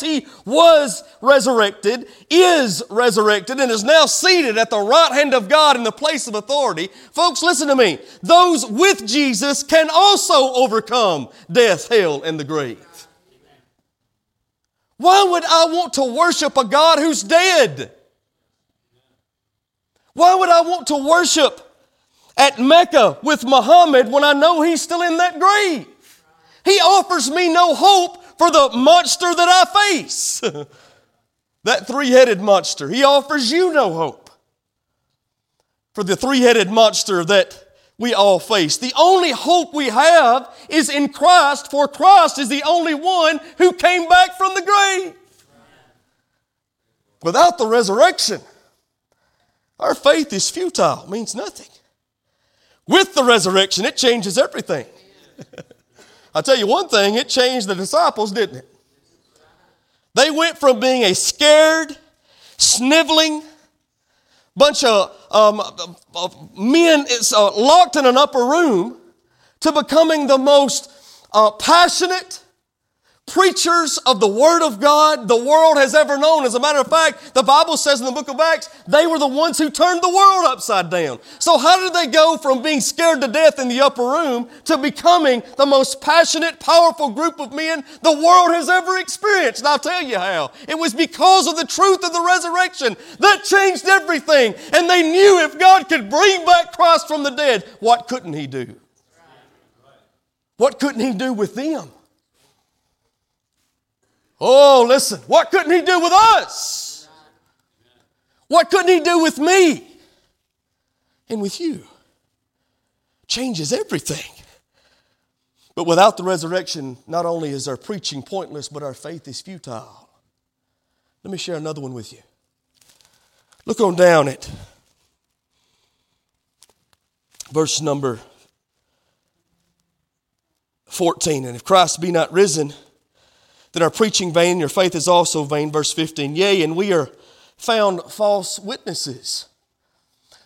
because he was resurrected, is resurrected, and is now seated at the right hand of God in the place of authority, folks, listen to me. Those with Jesus can also overcome death, hell, and the grave. Why would I want to worship a God who's dead? Why would I want to worship at Mecca with Muhammad when I know he's still in that grave? He offers me no hope for the monster that I face. that three headed monster. He offers you no hope for the three headed monster that we all face. The only hope we have is in Christ, for Christ is the only one who came back from the grave. Without the resurrection, our faith is futile, means nothing. With the resurrection, it changes everything. I'll tell you one thing, it changed the disciples, didn't it? They went from being a scared, sniveling, bunch of, um, of men uh, locked in an upper room to becoming the most uh, passionate, preachers of the Word of God the world has ever known. As a matter of fact, the Bible says in the book of Acts, they were the ones who turned the world upside down. So how did they go from being scared to death in the upper room to becoming the most passionate, powerful group of men the world has ever experienced? And I'll tell you how. It was because of the truth of the resurrection that changed everything. And they knew if God could bring back Christ from the dead, what couldn't He do? What couldn't He do with them? Oh, listen, what couldn't he do with us? What couldn't he do with me and with you? Changes everything. But without the resurrection, not only is our preaching pointless, but our faith is futile. Let me share another one with you. Look on down at verse number 14. And if Christ be not risen, that our preaching vain, your faith is also vain. Verse 15. Yea, and we are found false witnesses.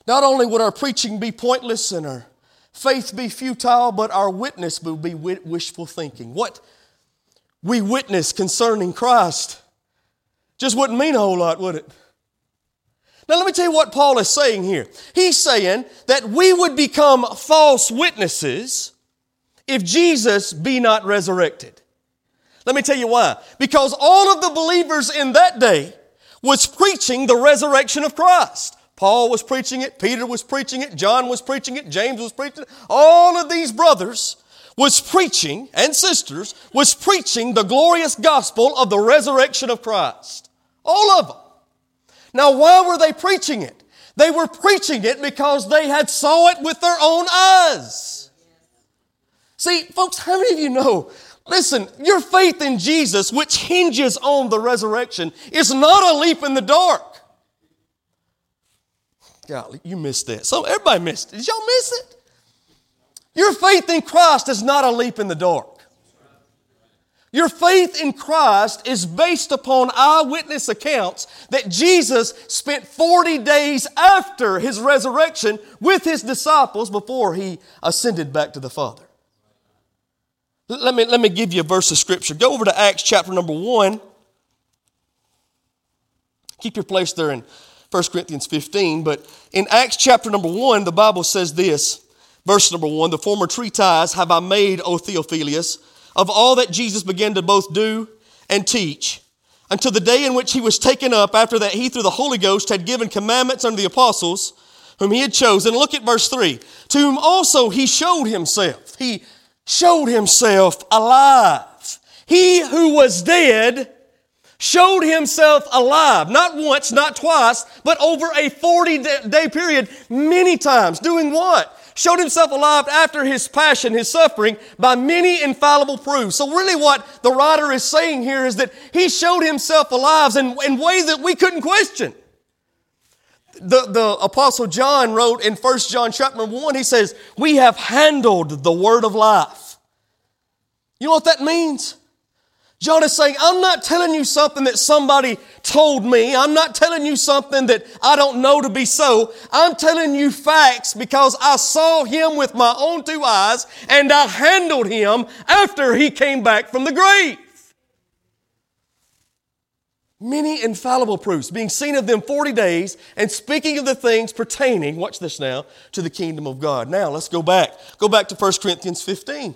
Not only would our preaching be pointless and our faith be futile, but our witness will be wishful thinking. What we witness concerning Christ just wouldn't mean a whole lot, would it? Now, let me tell you what Paul is saying here. He's saying that we would become false witnesses if Jesus be not resurrected. Let me tell you why. Because all of the believers in that day was preaching the resurrection of Christ. Paul was preaching it, Peter was preaching it, John was preaching it, James was preaching it. All of these brothers was preaching, and sisters, was preaching the glorious gospel of the resurrection of Christ. All of them. Now, why were they preaching it? They were preaching it because they had saw it with their own eyes. See, folks, how many of you know Listen, your faith in Jesus, which hinges on the resurrection, is not a leap in the dark. Golly, you missed that. So everybody missed it. Did y'all miss it? Your faith in Christ is not a leap in the dark. Your faith in Christ is based upon eyewitness accounts that Jesus spent 40 days after his resurrection with his disciples before he ascended back to the Father. Let me, let me give you a verse of scripture. Go over to Acts chapter number 1. Keep your place there in 1 Corinthians 15. But in Acts chapter number 1, the Bible says this verse number 1 The former treatise have I made, O Theophilus, of all that Jesus began to both do and teach until the day in which he was taken up. After that, he, through the Holy Ghost, had given commandments unto the apostles whom he had chosen. Look at verse 3 To whom also he showed himself. He showed himself alive. He who was dead showed himself alive, not once, not twice, but over a 40 day period, many times. Doing what? Showed himself alive after his passion, his suffering, by many infallible proofs. So, really, what the writer is saying here is that he showed himself alive in, in ways that we couldn't question. The, the apostle John wrote in 1 John chapter 1, he says, We have handled the word of life. You know what that means? John is saying, I'm not telling you something that somebody told me. I'm not telling you something that I don't know to be so. I'm telling you facts because I saw him with my own two eyes and I handled him after he came back from the grave. Many infallible proofs, being seen of them 40 days, and speaking of the things pertaining, watch this now, to the kingdom of God. Now, let's go back. Go back to 1 Corinthians 15.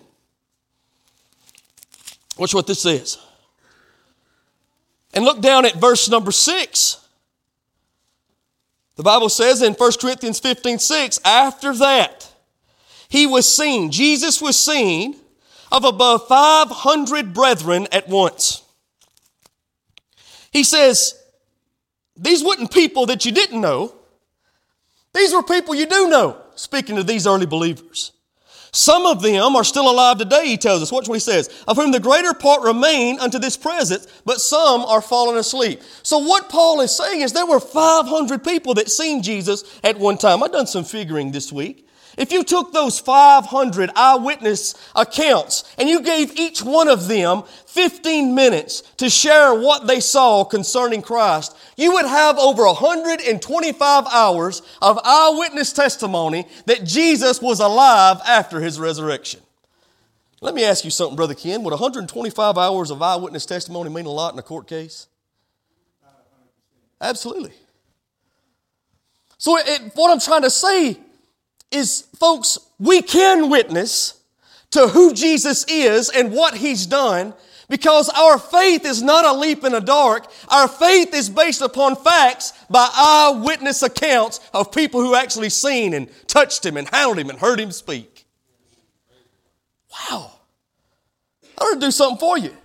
Watch what this says. And look down at verse number 6. The Bible says in 1 Corinthians 15 6, after that, he was seen, Jesus was seen of above 500 brethren at once. He says, These weren't people that you didn't know. These were people you do know, speaking to these early believers. Some of them are still alive today, he tells us. Watch what he says. Of whom the greater part remain unto this present, but some are fallen asleep. So what Paul is saying is there were 500 people that seen Jesus at one time. I've done some figuring this week. If you took those 500 eyewitness accounts and you gave each one of them 15 minutes to share what they saw concerning Christ, you would have over 125 hours of eyewitness testimony that Jesus was alive after his resurrection. Let me ask you something, Brother Ken. Would 125 hours of eyewitness testimony mean a lot in a court case? Absolutely. So, it, what I'm trying to say is, folks, we can witness to who Jesus is and what He's done because our faith is not a leap in the dark. Our faith is based upon facts by eyewitness accounts of people who actually seen and touched Him and handled Him and heard Him speak. Wow. I ought to do something for you.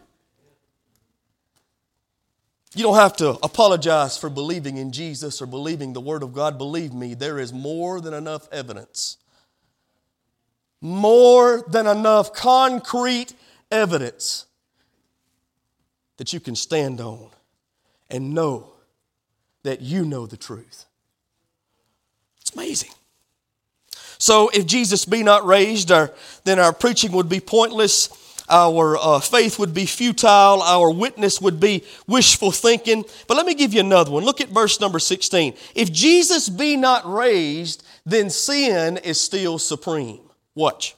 You don't have to apologize for believing in Jesus or believing the Word of God. Believe me, there is more than enough evidence. More than enough concrete evidence that you can stand on and know that you know the truth. It's amazing. So, if Jesus be not raised, our, then our preaching would be pointless our uh, faith would be futile, our witness would be wishful thinking. But let me give you another one. Look at verse number 16. If Jesus be not raised, then sin is still supreme. Watch.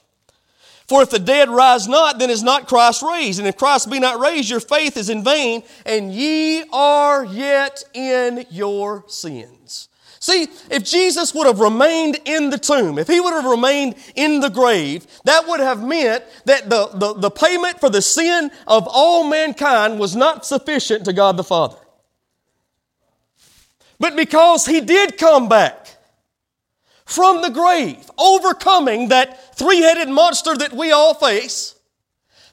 For if the dead rise not, then is not Christ raised. And if Christ be not raised, your faith is in vain, and ye are yet in your sins. See, if Jesus would have remained in the tomb, if he would have remained in the grave, that would have meant that the, the, the payment for the sin of all mankind was not sufficient to God the Father. But because he did come back from the grave, overcoming that three headed monster that we all face,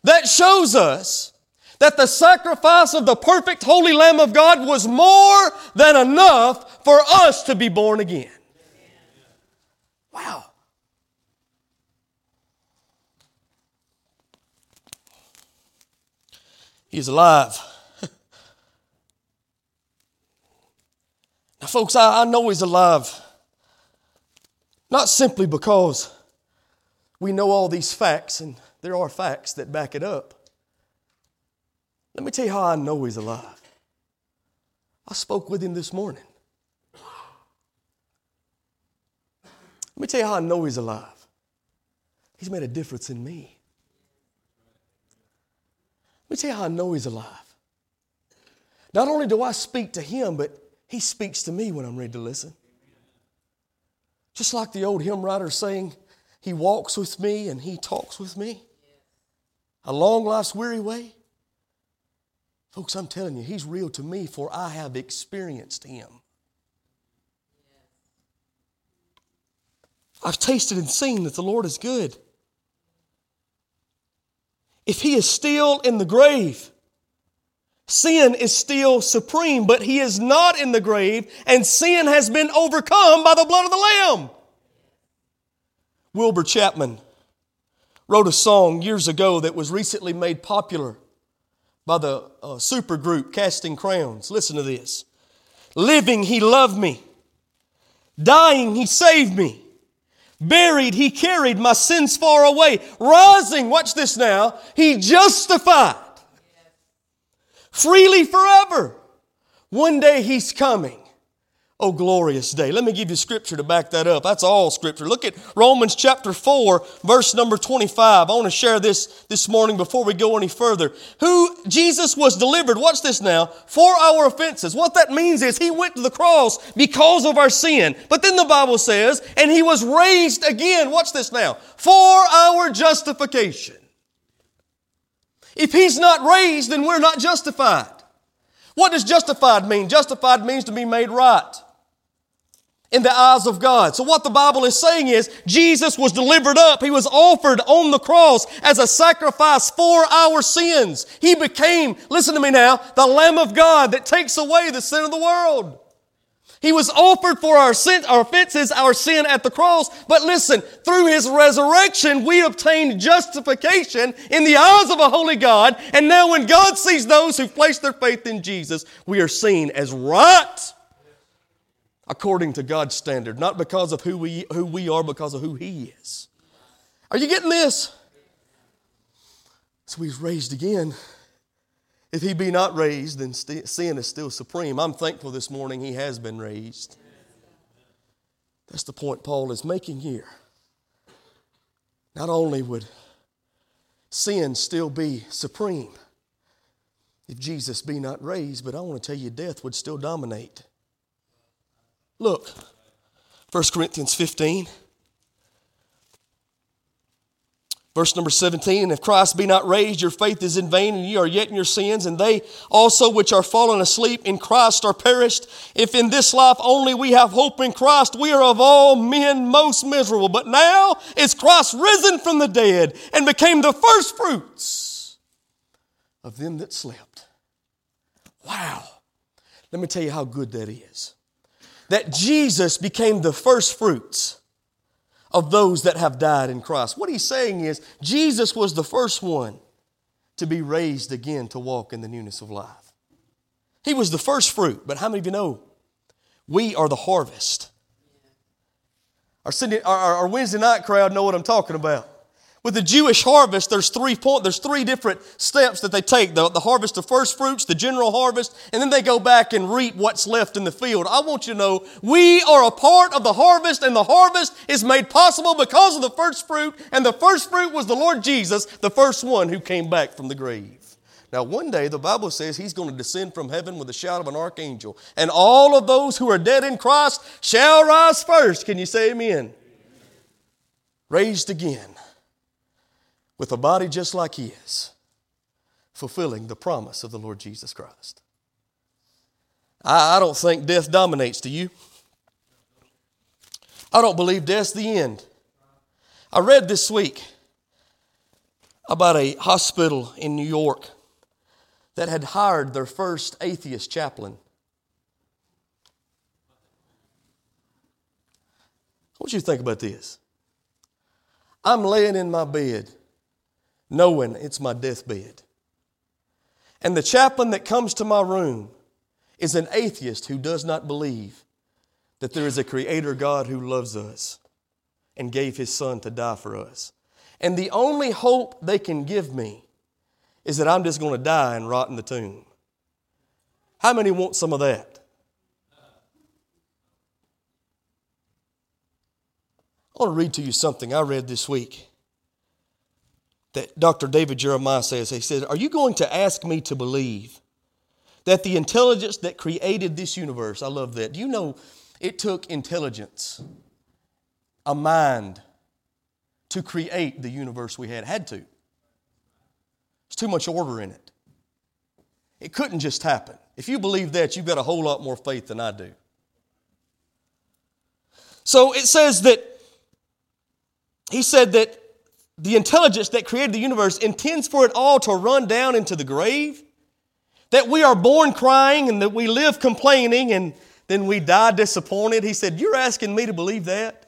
that shows us that the sacrifice of the perfect holy Lamb of God was more than enough for us to be born again. Wow. He's alive. now, folks, I, I know He's alive. Not simply because we know all these facts, and there are facts that back it up. Let me tell you how I know he's alive. I spoke with him this morning. Let me tell you how I know he's alive. He's made a difference in me. Let me tell you how I know he's alive. Not only do I speak to him, but he speaks to me when I'm ready to listen. Just like the old hymn writer saying, He walks with me and He talks with me. A long life's weary way. Folks, I'm telling you, He's real to me, for I have experienced Him. I've tasted and seen that the Lord is good. If He is still in the grave, sin is still supreme, but He is not in the grave, and sin has been overcome by the blood of the Lamb. Wilbur Chapman wrote a song years ago that was recently made popular by the uh, supergroup Casting Crowns. Listen to this. Living, he loved me. Dying, he saved me. Buried, he carried my sins far away. Rising, watch this now, he justified. Freely forever. One day he's coming. Oh, glorious day. Let me give you scripture to back that up. That's all scripture. Look at Romans chapter 4, verse number 25. I want to share this this morning before we go any further. Who Jesus was delivered, watch this now, for our offenses. What that means is he went to the cross because of our sin. But then the Bible says, and he was raised again, watch this now, for our justification. If he's not raised, then we're not justified. What does justified mean? Justified means to be made right in the eyes of God. So what the Bible is saying is Jesus was delivered up. He was offered on the cross as a sacrifice for our sins. He became, listen to me now, the Lamb of God that takes away the sin of the world. He was offered for our sin, our offenses, our sin at the cross. But listen, through His resurrection, we obtained justification in the eyes of a holy God. And now when God sees those who place their faith in Jesus, we are seen as right according to God's standard, not because of who we, who we are, because of who He is. Are you getting this? So He's raised again. If He be not raised, then st- sin is still supreme. I'm thankful this morning He has been raised. That's the point Paul is making here. Not only would sin still be supreme if Jesus be not raised, but I want to tell you, death would still dominate. Look, 1 Corinthians 15. Verse number 17, And if Christ be not raised, your faith is in vain, and ye are yet in your sins, and they also which are fallen asleep in Christ are perished. If in this life only we have hope in Christ, we are of all men most miserable. But now is Christ risen from the dead and became the first fruits of them that slept. Wow. Let me tell you how good that is that Jesus became the first fruits of those that have died in Christ. What he's saying is, Jesus was the first one to be raised again to walk in the newness of life. He was the first fruit, but how many of you know we are the harvest? Our, our, our Wednesday night crowd know what I'm talking about. With the Jewish harvest, there's three point, there's three different steps that they take. The, the harvest of first fruits, the general harvest, and then they go back and reap what's left in the field. I want you to know we are a part of the harvest, and the harvest is made possible because of the first fruit, and the first fruit was the Lord Jesus, the first one who came back from the grave. Now, one day the Bible says he's going to descend from heaven with the shout of an archangel, and all of those who are dead in Christ shall rise first. Can you say amen? Raised again with a body just like his, fulfilling the promise of the Lord Jesus Christ. I, I don't think death dominates, do you? I don't believe death's the end. I read this week about a hospital in New York that had hired their first atheist chaplain. I want you to think about this. I'm laying in my bed knowing it's my deathbed. And the chaplain that comes to my room is an atheist who does not believe that there is a creator God who loves us and gave his son to die for us. And the only hope they can give me is that I'm just going to die and rot in the tomb. How many want some of that? I want to read to you something I read this week that Dr. David Jeremiah says. He says, Are you going to ask me to believe that the intelligence that created this universe, I love that. Do you know it took intelligence, a mind, to create the universe we had? Had to. There's too much order in it. It couldn't just happen. If you believe that, you've got a whole lot more faith than I do. So it says that, he said that the intelligence that created the universe intends for it all to run down into the grave? That we are born crying and that we live complaining and then we die disappointed? He said, You're asking me to believe that?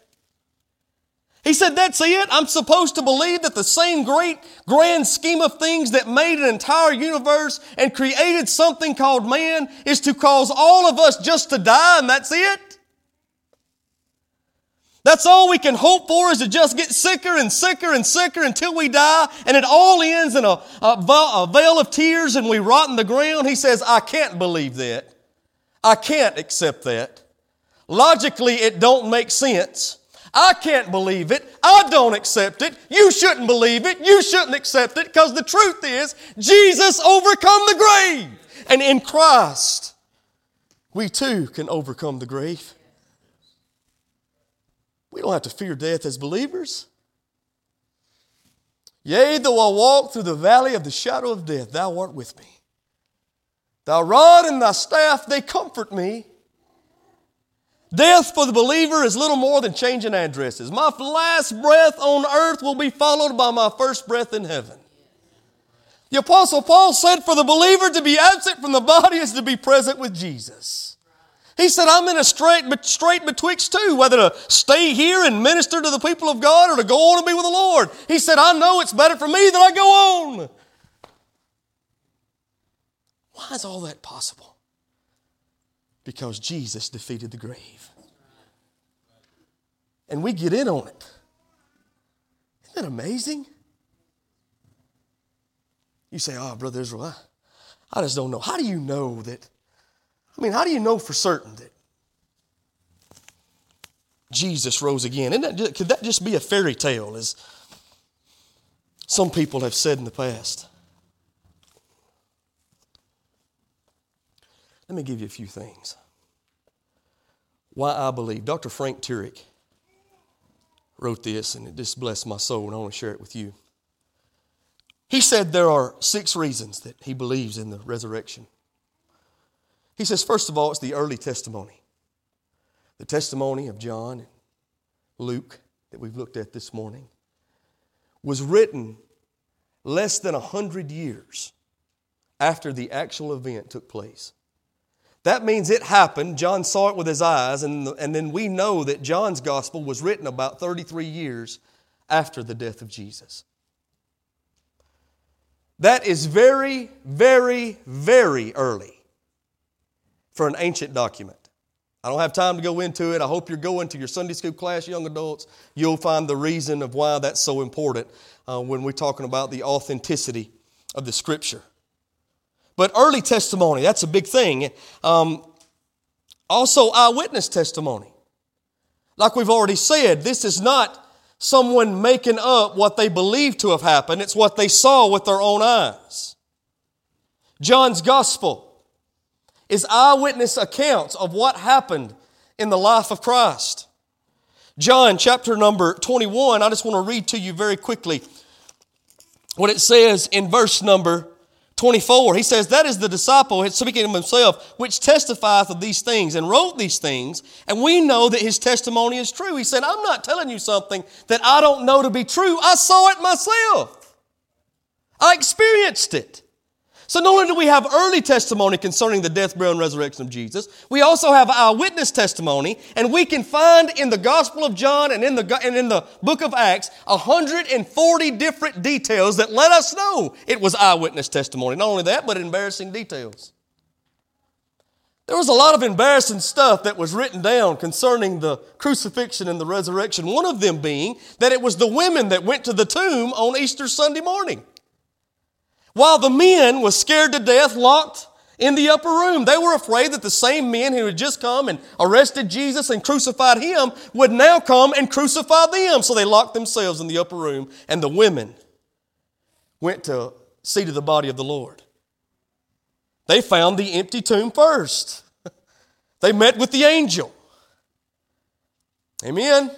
He said, That's it. I'm supposed to believe that the same great grand scheme of things that made an entire universe and created something called man is to cause all of us just to die and that's it? That's all we can hope for is to just get sicker and sicker and sicker until we die, and it all ends in a, a, vale of tears and we rot in the ground. He says, I can't believe that. I can't accept that. Logically, it don't make sense. I can't believe it. I don't accept it. You shouldn't believe it. You shouldn't accept it because the truth is Jesus overcome the grave. And in Christ, we too can overcome the grave. We don't have to fear death as believers. Yea, though I walk through the valley of the shadow of death, thou art with me. Thy rod and thy staff, they comfort me. Death for the believer is little more than changing addresses. My last breath on earth will be followed by my first breath in heaven. The Apostle Paul said, For the believer to be absent from the body is to be present with Jesus. He said, I'm in a strait, strait betwixt two, whether to stay here and minister to the people of God or to go on and be with the Lord. He said, I know it's better for me that I go on. Why is all that possible? Because Jesus defeated the grave. And we get in on it. Isn't that amazing? You say, Oh, Brother Israel, I, I just don't know. How do you know that? I mean, how do you know for certain that Jesus rose again? Isn't that, could that just be a fairy tale, as some people have said in the past? Let me give you a few things. Why I believe. Dr. Frank Turek wrote this, and it just blessed my soul, and I want to share it with you. He said there are six reasons that he believes in the resurrection. He says, first of all, it's the early testimony. The testimony of John and Luke that we've looked at this morning was written less than a hundred years after the actual event took place. That means it happened. John saw it with his eyes, and, and then we know that John's gospel was written about 33 years after the death of Jesus. That is very, very, very early for an ancient document. I don't have time to go into it. I hope you're going to your Sunday school class, young adults. You'll find the reason of why that's so important uh, when we're talking about the authenticity of the Scripture. But early testimony, that's a big thing. Um, also, eyewitness testimony. Like we've already said, this is not someone making up what they believe to have happened, it's what they saw with their own eyes. John's gospel is eyewitness accounts of what happened in the life of Christ. John chapter number 21, I just want to read to you very quickly what it says in verse number 24, he says, That is the disciple, speaking of himself, which testifieth of these things and wrote these things, and we know that his testimony is true. He said, I'm not telling you something that I don't know to be true. I saw it myself, I experienced it. So not only do we have early testimony concerning the death, burial, and resurrection of Jesus, we also have eyewitness testimony, and we can find in the Gospel of John and in the, and in the book of Acts 140 different details that let us know it was eyewitness testimony. Not only that, but embarrassing details. There was a lot of embarrassing stuff that was written down concerning the crucifixion and the resurrection. One of them being that it was the women that went to the tomb on Easter Sunday morning. While the men was scared to death, locked in the upper room. They were afraid that the same men who had just come and arrested Jesus and crucified him would now come and crucify them. So they locked themselves in the upper room, and the women went to see to the body of the Lord. They found the empty tomb first. they met with the angel. Amen.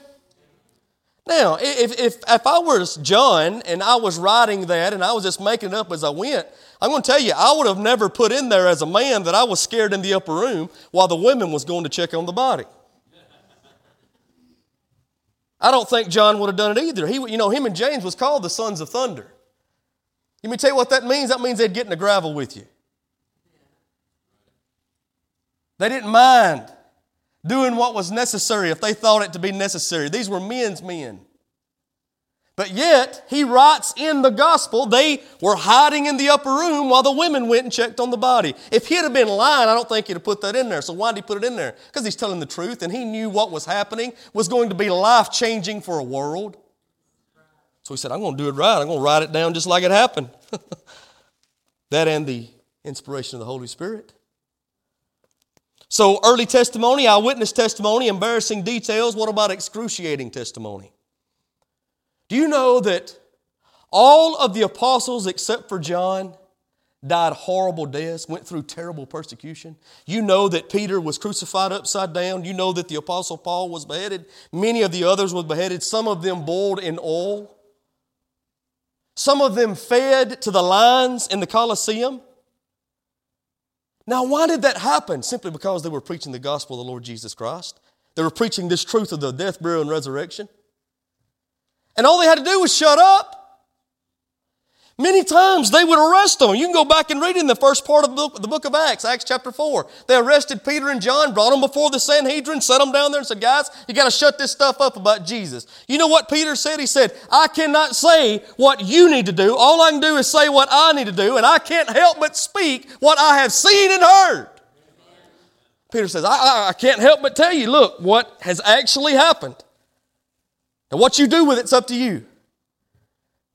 Now, if, if, if I was John and I was writing that and I was just making it up as I went, I'm going to tell you, I would have never put in there as a man that I was scared in the upper room while the women was going to check on the body. I don't think John would have done it either. He, you know, him and James was called the sons of thunder. Let me tell you what that means. That means they'd get in the gravel with you. They didn't mind doing what was necessary if they thought it to be necessary. These were men's men. But yet, he writes in the gospel, they were hiding in the upper room while the women went and checked on the body. If he'd have been lying, I don't think he'd have put that in there. So why did he put it in there? Because he's telling the truth and he knew what was happening was going to be life changing for a world. So he said, I'm going to do it right. I'm going to write it down just like it happened. that and the inspiration of the Holy Spirit. So, early testimony, eyewitness testimony, embarrassing details. What about excruciating testimony? Do you know that all of the apostles except for John died horrible deaths, went through terrible persecution? You know that Peter was crucified upside down. You know that the apostle Paul was beheaded. Many of the others were beheaded, some of them boiled in oil. Some of them fed to the lions in the Colosseum. Now, why did that happen? Simply because they were preaching the gospel of the Lord Jesus Christ. They were preaching this truth of the death, burial, and resurrection. And all they had to do was shut up. Many times they would arrest them. You can go back and read in the first part of the book, the book of Acts, Acts chapter 4. They arrested Peter and John, brought them before the Sanhedrin, set them down there and said, Guys, you got to shut this stuff up about Jesus. You know what Peter said? He said, I cannot say what you need to do. All I can do is say what I need to do, and I can't help but speak what I have seen and heard. Peter says, I, I, I can't help but tell you, look, what has actually happened. And what you do with it's up to you.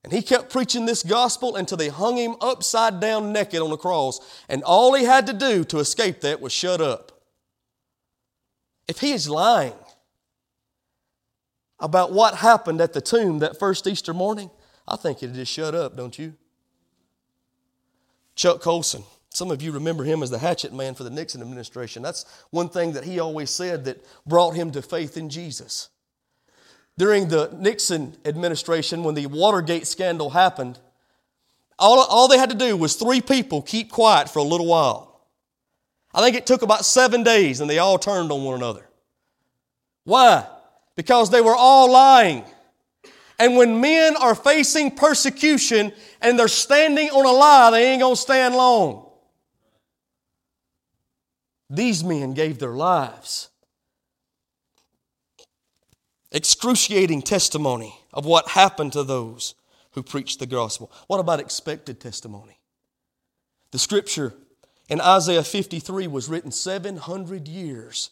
And he kept preaching this gospel until they hung him upside down naked on the cross. And all he had to do to escape that was shut up. If he is lying about what happened at the tomb that first Easter morning, I think he'd just shut up, don't you? Chuck Colson. Some of you remember him as the hatchet man for the Nixon administration. That's one thing that he always said that brought him to faith in Jesus during the Nixon administration when the Watergate scandal happened, all, all they had to do was three people keep quiet for a little while. I think it took about seven days and they all turned on one another. Why? Because they were all lying. And when men are facing persecution and they're standing on a lie, they ain't gonna stand long. These men gave their lives excruciating testimony of what happened to those who preached the gospel. What about expected testimony? The scripture in Isaiah 53 was written 700 years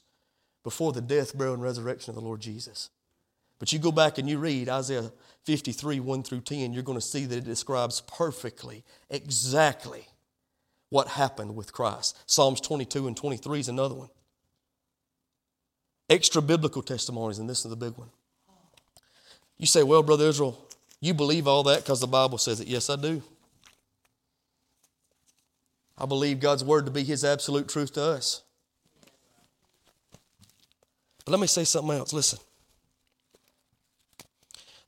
before the death, burial, and resurrection of the Lord Jesus. But you go back and you read Isaiah 53, 1 through 10, you're going to see that it describes perfectly, exactly what happened with Christ. Psalms 22 and 23 is another one extra biblical testimonies, and this is the big one. You say, Well, Brother Israel, you believe all that because the Bible says it. Yes, I do. I believe God's word to be His absolute truth to us. But let me say something else. Listen.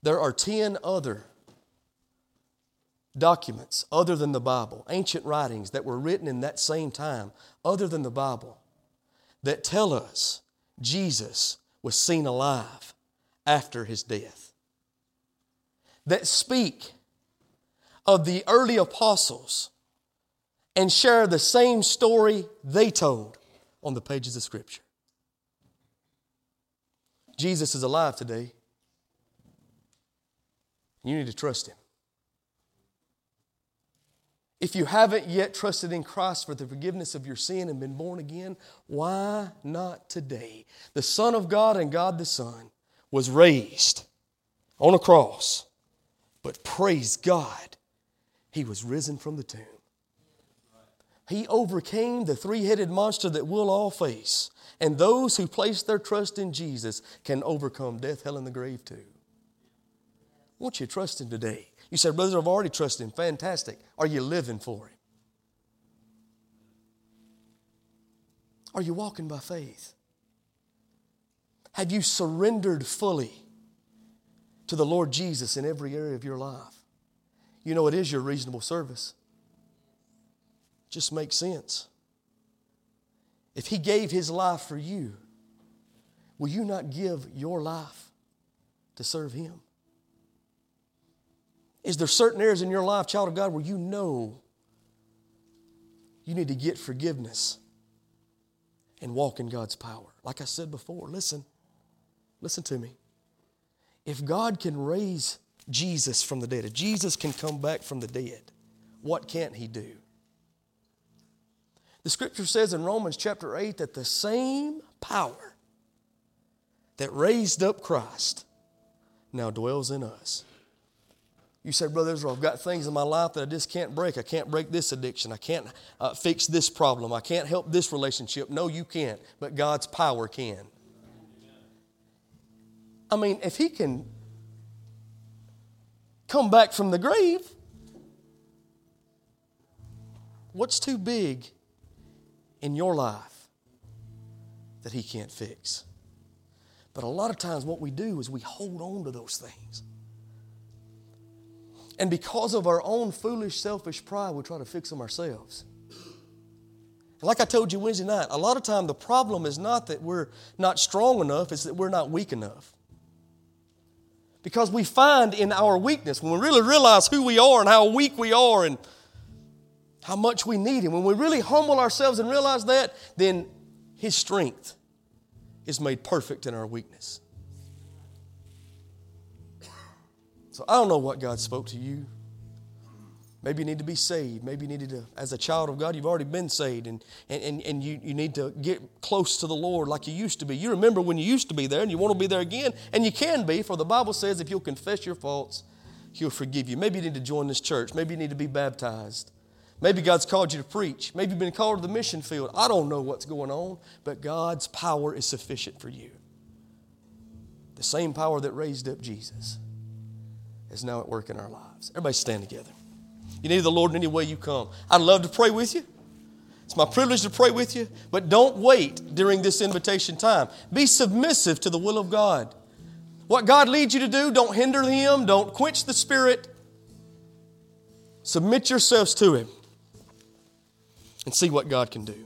There are 10 other documents other than the Bible, ancient writings that were written in that same time, other than the Bible, that tell us Jesus was seen alive after his death. That speak of the early apostles and share the same story they told on the pages of Scripture. Jesus is alive today. You need to trust him. If you haven't yet trusted in Christ for the forgiveness of your sin and been born again, why not today? The Son of God and God the Son was raised on a cross, but praise God, he was risen from the tomb. He overcame the three headed monster that we'll all face. And those who place their trust in Jesus can overcome death, hell, and the grave too. Won't you trust Him today? You said, Brother, I've already trusted Him. Fantastic. Are you living for Him? Are you walking by faith? Have you surrendered fully to the Lord Jesus in every area of your life? You know, it is your reasonable service. just makes sense. If He gave His life for you, will you not give your life to serve Him? Is there certain areas in your life, child of God, where you know you need to get forgiveness and walk in God's power? Like I said before, listen, listen to me. If God can raise Jesus from the dead, if Jesus can come back from the dead, what can't He do? The scripture says in Romans chapter 8 that the same power that raised up Christ now dwells in us. You say, Brother Israel, I've got things in my life that I just can't break. I can't break this addiction. I can't uh, fix this problem. I can't help this relationship. No, you can't, but God's power can. I mean, if He can come back from the grave, what's too big in your life that He can't fix? But a lot of times, what we do is we hold on to those things. And because of our own foolish, selfish pride, we try to fix them ourselves. Like I told you Wednesday night, a lot of time the problem is not that we're not strong enough, it's that we're not weak enough. Because we find in our weakness, when we really realize who we are and how weak we are and how much we need Him, when we really humble ourselves and realize that, then His strength is made perfect in our weakness. So I don't know what God spoke to you. Maybe you need to be saved. Maybe you needed to, as a child of God, you've already been saved and, and, and you, you need to get close to the Lord like you used to be. You remember when you used to be there and you want to be there again, and you can be, for the Bible says if you'll confess your faults, He'll forgive you. Maybe you need to join this church. Maybe you need to be baptized. Maybe God's called you to preach. Maybe you've been called to the mission field. I don't know what's going on, but God's power is sufficient for you. The same power that raised up Jesus is now at work in our lives. Everybody stand together. You need the Lord in any way you come. I'd love to pray with you. It's my privilege to pray with you, but don't wait during this invitation time. Be submissive to the will of God. What God leads you to do, don't hinder Him, don't quench the Spirit. Submit yourselves to Him and see what God can do.